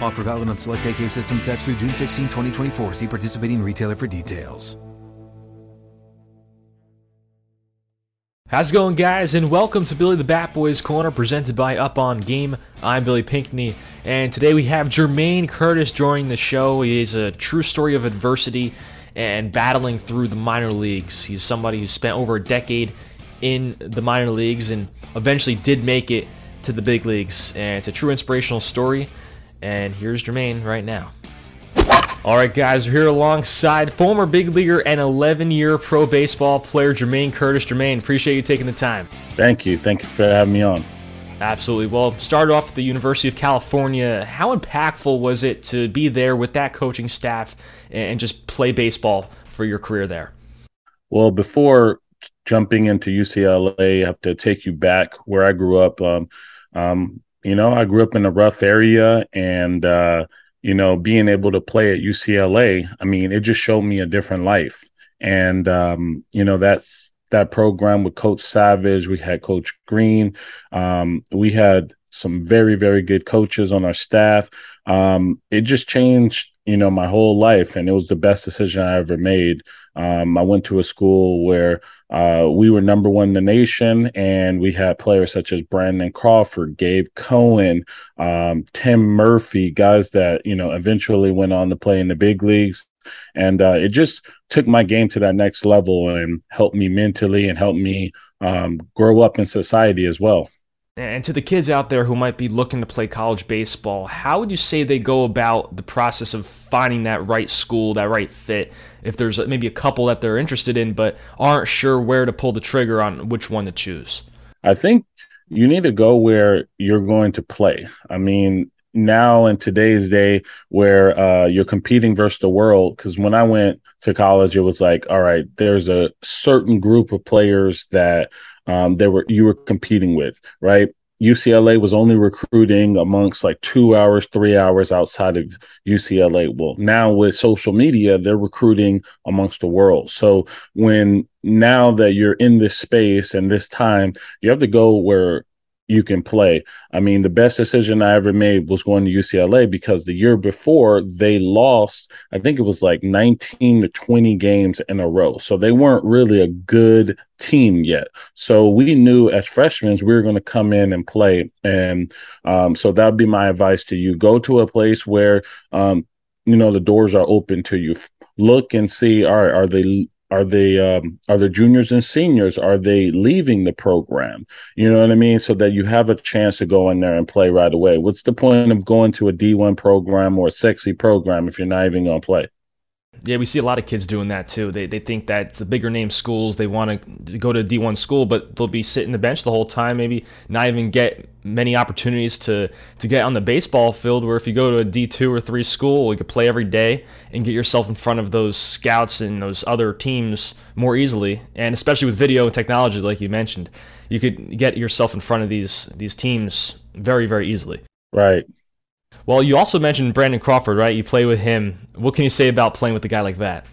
Offer valid on select AK system sets through June 16, 2024. See participating retailer for details. How's it going, guys? And welcome to Billy the Bat Boys Corner, presented by Up on Game. I'm Billy Pinckney, and today we have Jermaine Curtis joining the show. He is a true story of adversity and battling through the minor leagues. He's somebody who spent over a decade in the minor leagues and eventually did make it to the big leagues. And it's a true inspirational story. And here's Jermaine right now. All right, guys, we're here alongside former big leaguer and 11 year pro baseball player Jermaine Curtis. Jermaine, appreciate you taking the time. Thank you. Thank you for having me on. Absolutely. Well, started off at the University of California. How impactful was it to be there with that coaching staff and just play baseball for your career there? Well, before jumping into UCLA, I have to take you back where I grew up. Um, um, you know, I grew up in a rough area and, uh, you know, being able to play at UCLA, I mean, it just showed me a different life. And, um, you know, that's that program with Coach Savage. We had Coach Green. Um, we had some very, very good coaches on our staff. Um, it just changed, you know, my whole life. And it was the best decision I ever made. Um, I went to a school where uh, we were number one in the nation, and we had players such as Brandon Crawford, Gabe Cohen, um, Tim Murphy, guys that you know eventually went on to play in the big leagues, and uh, it just took my game to that next level and helped me mentally and helped me um, grow up in society as well. And to the kids out there who might be looking to play college baseball, how would you say they go about the process of finding that right school, that right fit? If there's maybe a couple that they're interested in, but aren't sure where to pull the trigger on which one to choose? I think you need to go where you're going to play. I mean, now in today's day where uh, you're competing versus the world, because when I went to college, it was like, all right, there's a certain group of players that um, they were you were competing with, right? UCLA was only recruiting amongst like two hours, three hours outside of UCLA. Well, now with social media, they're recruiting amongst the world. So when now that you're in this space and this time, you have to go where you can play. I mean, the best decision I ever made was going to UCLA because the year before they lost, I think it was like 19 to 20 games in a row. So they weren't really a good team yet. So we knew as freshmen we were going to come in and play. And um, so that would be my advice to you go to a place where, um, you know, the doors are open to you. Look and see, all right, are they are they um, are the juniors and seniors? Are they leaving the program? You know what i mean? So that you have a chance to go in there and play right away. What's the point of going to a d1 program or a sexy program if you're not even going to play Yeah, we see a lot of kids doing that too. They, they think that the bigger name schools, they want to go to D1 school, but they'll be sitting the bench the whole time, maybe not even get many opportunities to, to get on the baseball field. Where if you go to a D2 or 3 school, you could play every day and get yourself in front of those scouts and those other teams more easily. And especially with video and technology, like you mentioned, you could get yourself in front of these, these teams very, very easily. Right. Well, you also mentioned Brandon Crawford, right? You play with him. What can you say about playing with a guy like that?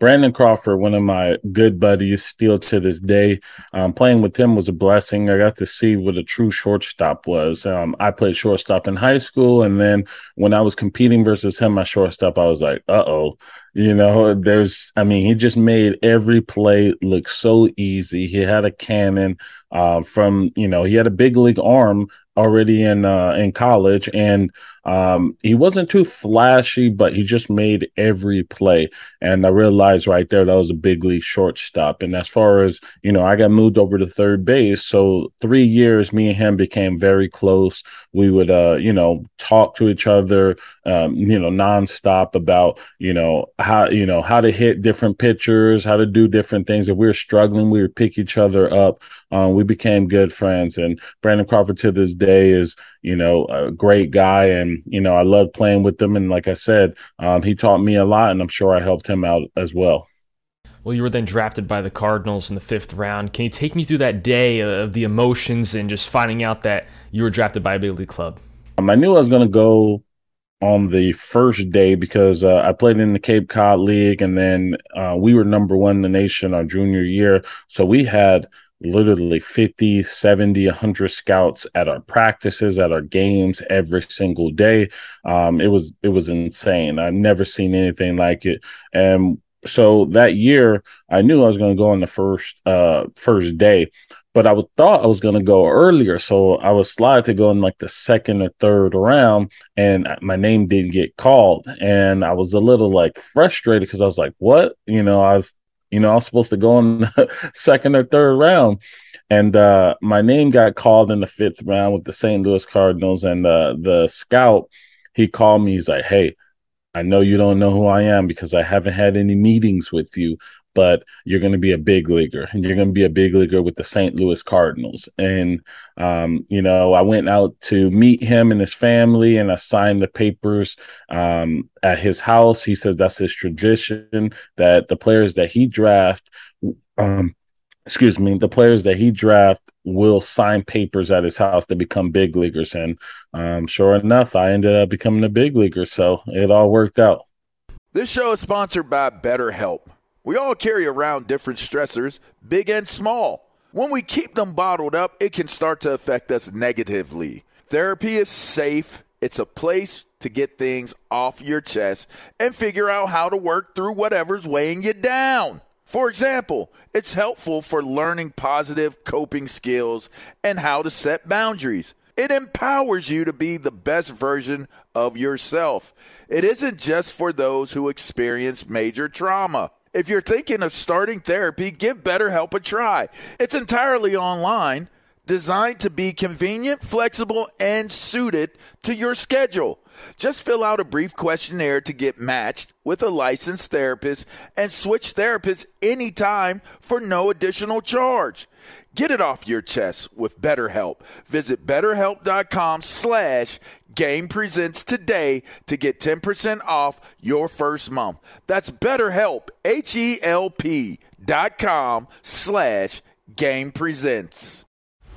Brandon Crawford, one of my good buddies, still to this day. Um, playing with him was a blessing. I got to see what a true shortstop was. Um, I played shortstop in high school, and then when I was competing versus him, my shortstop, I was like, "Uh oh." You know, there's, I mean, he just made every play look so easy. He had a cannon uh, from, you know, he had a big league arm already in uh, in college, and um, he wasn't too flashy, but he just made every play. And I realized right there that was a big league shortstop. And as far as you know, I got moved over to third base, so three years, me and him became very close. We would, uh, you know, talk to each other, um, you know, nonstop about you know how you know how to hit different pitchers, how to do different things. If we were struggling, we would pick each other up. Um, we became good friends, and Brandon Crawford to this day is you know a great guy, and you know I love playing with them. And like I said, um, he taught me a lot, and I'm sure I helped him out as well. Well, you were then drafted by the Cardinals in the fifth round. Can you take me through that day of the emotions and just finding out that you were drafted by a big league club? Um, I knew I was going to go on the first day because uh, I played in the Cape Cod League, and then uh, we were number one in the nation our junior year. So we had literally 50, 70, 100 scouts at our practices, at our games every single day. Um, it was it was insane. I've never seen anything like it. And so that year, I knew I was going to go on the first uh, first day, but I thought I was going to go earlier. So I was slide to go in like the second or third round, and my name didn't get called, and I was a little like frustrated because I was like, "What?" You know, I was you know, I was supposed to go in the second or third round. And uh, my name got called in the fifth round with the St. Louis Cardinals. And uh, the scout, he called me. He's like, Hey, I know you don't know who I am because I haven't had any meetings with you, but you're going to be a big leaguer and you're going to be a big leaguer with the St. Louis Cardinals. And, um, you know, I went out to meet him and his family and I signed the papers um, at his house. He says that's his tradition that the players that he draft, um, excuse me, the players that he draft will sign papers at his house to become big leaguers. And um, sure enough, I ended up becoming a big leaguer. So it all worked out. This show is sponsored by BetterHelp. We all carry around different stressors, big and small. When we keep them bottled up, it can start to affect us negatively. Therapy is safe, it's a place to get things off your chest and figure out how to work through whatever's weighing you down. For example, it's helpful for learning positive coping skills and how to set boundaries. It empowers you to be the best version of yourself. It isn't just for those who experience major trauma. If you're thinking of starting therapy, give BetterHelp a try. It's entirely online, designed to be convenient, flexible, and suited to your schedule. Just fill out a brief questionnaire to get matched with a licensed therapist and switch therapists anytime for no additional charge. Get it off your chest with BetterHelp. Visit betterhelp.com slash Game Presents today to get 10% off your first month. That's BetterHelp, H-E-L-P dot com slash Game Presents.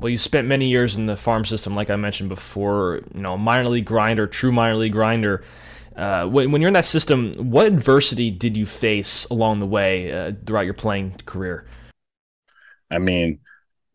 Well, you spent many years in the farm system, like I mentioned before. You know, minor league grinder, true minor league grinder. Uh, when, when, you're in that system, what adversity did you face along the way uh, throughout your playing career? I mean,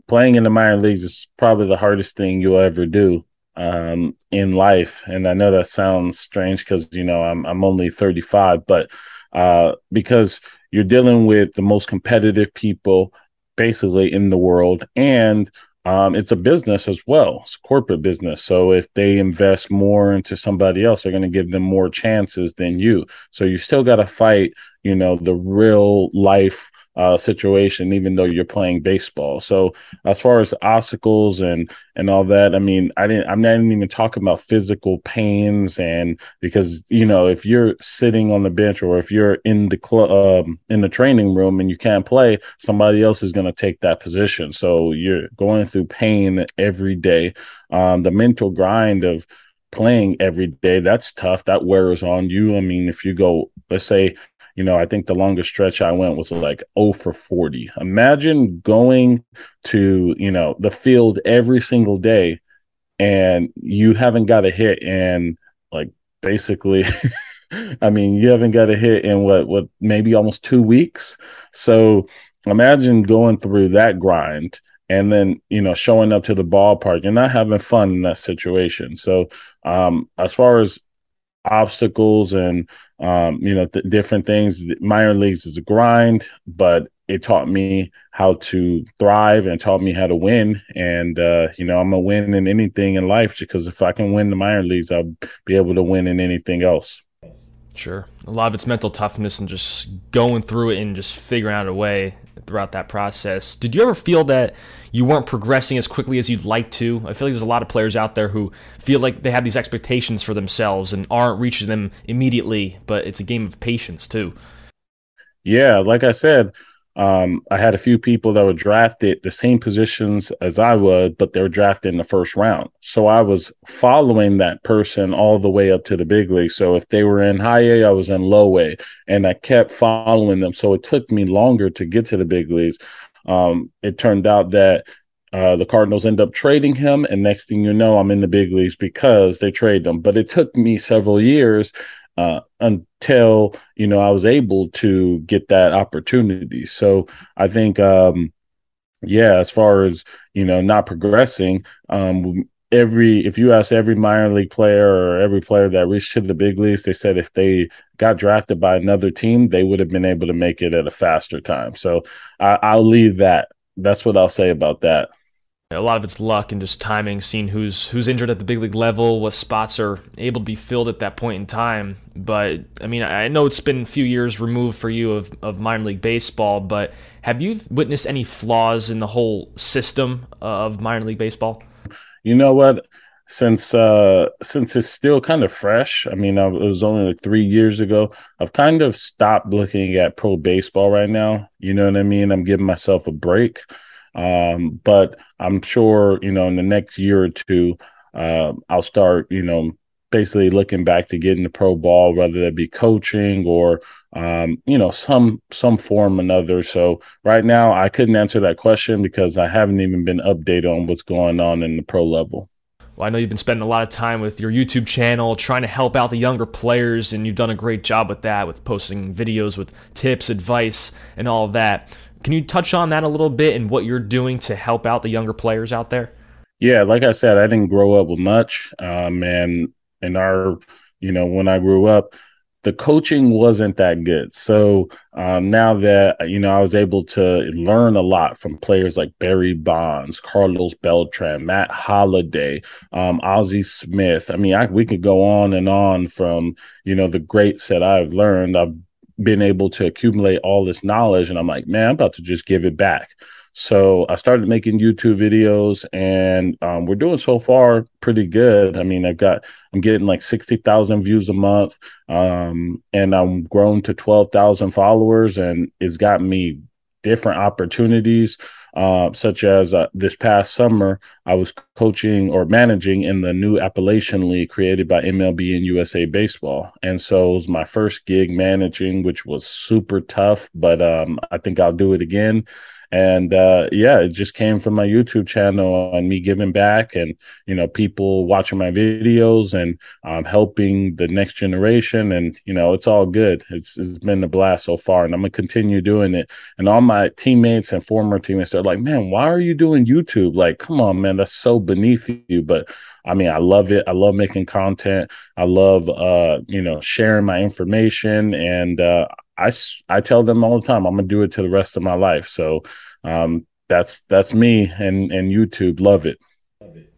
playing in the minor leagues is probably the hardest thing you'll ever do um, in life. And I know that sounds strange because you know I'm I'm only 35, but uh, because you're dealing with the most competitive people basically in the world and um, it's a business as well. It's corporate business. So if they invest more into somebody else, they're going to give them more chances than you. So you still got to fight, you know, the real life uh, situation, even though you're playing baseball. So as far as obstacles and and all that, I mean, I didn't. I'm not even talking about physical pains and because you know if you're sitting on the bench or if you're in the club um, in the training room and you can't play, somebody else is going to take that position. So you're going through pain every day. Um, the mental grind of playing every day that's tough that wears on you i mean if you go let's say you know, I think the longest stretch I went was like 0 for 40. Imagine going to, you know, the field every single day and you haven't got a hit and like basically I mean, you haven't got a hit in what what maybe almost 2 weeks. So, imagine going through that grind and then you know showing up to the ballpark and not having fun in that situation so um as far as obstacles and um, you know th- different things. Minor leagues is a grind, but it taught me how to thrive and taught me how to win. And uh, you know, I'm a win in anything in life because if I can win the minor leagues, I'll be able to win in anything else. Sure. A lot of it's mental toughness and just going through it and just figuring out a way throughout that process. Did you ever feel that you weren't progressing as quickly as you'd like to? I feel like there's a lot of players out there who feel like they have these expectations for themselves and aren't reaching them immediately, but it's a game of patience too. Yeah, like I said, um, I had a few people that were drafted the same positions as I would, but they were drafted in the first round. So I was following that person all the way up to the big league. So if they were in high A, I was in low A, and I kept following them. So it took me longer to get to the big leagues. Um, it turned out that uh, the Cardinals end up trading him, and next thing you know, I'm in the big leagues because they trade them. But it took me several years uh, until you know I was able to get that opportunity. So I think, um, yeah, as far as you know, not progressing, um, every if you ask every minor league player or every player that reached to the big leagues, they said if they got drafted by another team, they would have been able to make it at a faster time. So I, I'll leave that. That's what I'll say about that a lot of it's luck and just timing, seeing who's who's injured at the big league level, what spots are able to be filled at that point in time. But I mean, I know it's been a few years removed for you of, of minor league baseball, but have you witnessed any flaws in the whole system of minor league baseball? You know what? Since uh since it's still kind of fresh, I mean, it was only like three years ago. I've kind of stopped looking at pro baseball right now. You know what I mean? I'm giving myself a break um, but I'm sure, you know, in the next year or two, uh, I'll start, you know, basically looking back to getting the pro ball, whether that be coaching or, um, you know, some some form or another. So right now, I couldn't answer that question because I haven't even been updated on what's going on in the pro level. well, I know you've been spending a lot of time with your YouTube channel trying to help out the younger players, and you've done a great job with that, with posting videos with tips, advice, and all of that. Can you touch on that a little bit and what you're doing to help out the younger players out there? Yeah, like I said, I didn't grow up with much, um, and in our, you know, when I grew up, the coaching wasn't that good. So um, now that you know, I was able to learn a lot from players like Barry Bonds, Carlos Beltran, Matt Holliday, um, Ozzie Smith. I mean, I, we could go on and on from you know the greats that I've learned. I've been able to accumulate all this knowledge, and I'm like, man, I'm about to just give it back. So I started making YouTube videos, and um, we're doing so far pretty good. I mean, I've got I'm getting like sixty thousand views a month, um, and I'm grown to twelve thousand followers, and it's got me different opportunities. Uh, such as uh, this past summer, I was coaching or managing in the new Appalachian League created by MLB and USA Baseball. And so it was my first gig managing, which was super tough, but um, I think I'll do it again and uh, yeah it just came from my youtube channel and me giving back and you know people watching my videos and um, helping the next generation and you know it's all good it's, it's been a blast so far and i'm gonna continue doing it and all my teammates and former teammates are like man why are you doing youtube like come on man that's so beneath you but I mean, I love it. I love making content. I love, uh, you know, sharing my information. And uh, I, I tell them all the time, I'm going to do it to the rest of my life. So um, that's that's me and and YouTube love it.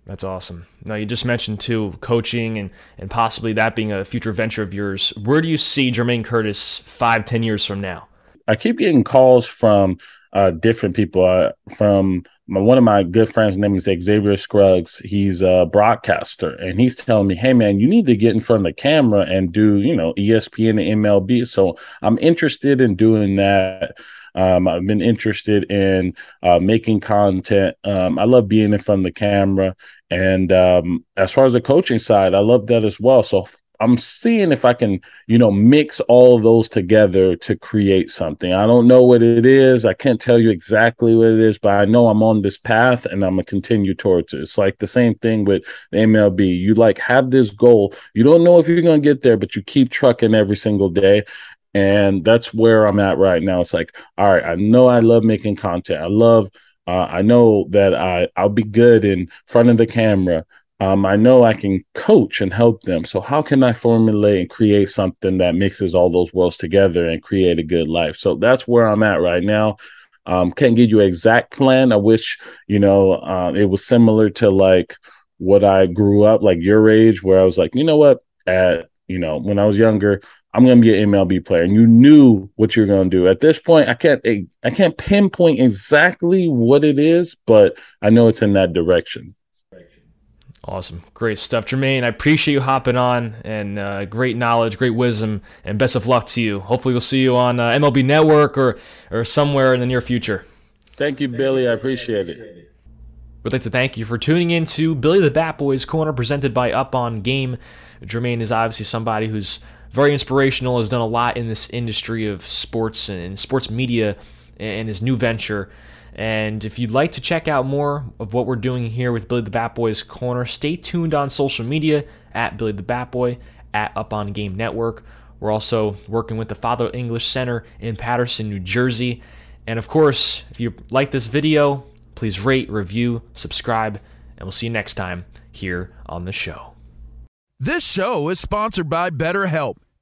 That's awesome. Now you just mentioned too coaching and and possibly that being a future venture of yours. Where do you see Jermaine Curtis five ten years from now? I keep getting calls from uh, different people. Uh, from my, one of my good friends' name is Xavier Scruggs. He's a broadcaster, and he's telling me, "Hey, man, you need to get in front of the camera and do, you know, ESPN and MLB." So I'm interested in doing that. Um, I've been interested in uh, making content. Um, I love being in front of the camera. And um, as far as the coaching side, I love that as well. So I'm seeing if I can, you know, mix all those together to create something. I don't know what it is. I can't tell you exactly what it is, but I know I'm on this path and I'm gonna continue towards it. It's like the same thing with MLB. You like have this goal. You don't know if you're gonna get there, but you keep trucking every single day. And that's where I'm at right now. It's like, all right, I know I love making content. I love, uh, I know that I, I'll be good in front of the camera. Um, I know I can coach and help them. So how can I formulate and create something that mixes all those worlds together and create a good life? So that's where I'm at right now. Um, can't give you an exact plan. I wish, you know, uh, it was similar to like what I grew up, like your age, where I was like, you know what, at, you know, when I was younger, I'm going to be an MLB player, and you knew what you're going to do. At this point, I can't I can't pinpoint exactly what it is, but I know it's in that direction. Awesome, great stuff, Jermaine. I appreciate you hopping on, and uh, great knowledge, great wisdom, and best of luck to you. Hopefully, we'll see you on uh, MLB Network or or somewhere in the near future. Thank you, Billy. I appreciate it. We'd like to thank you for tuning in to Billy the Bat Boys Corner, presented by Up on Game. Jermaine is obviously somebody who's very inspirational, has done a lot in this industry of sports and sports media and his new venture. And if you'd like to check out more of what we're doing here with Billy the Bat Boy's Corner, stay tuned on social media at Billy the Bat Boy, at Up on Game Network. We're also working with the Father English Center in Paterson, New Jersey. And of course, if you like this video, please rate, review, subscribe, and we'll see you next time here on the show. This show is sponsored by BetterHelp.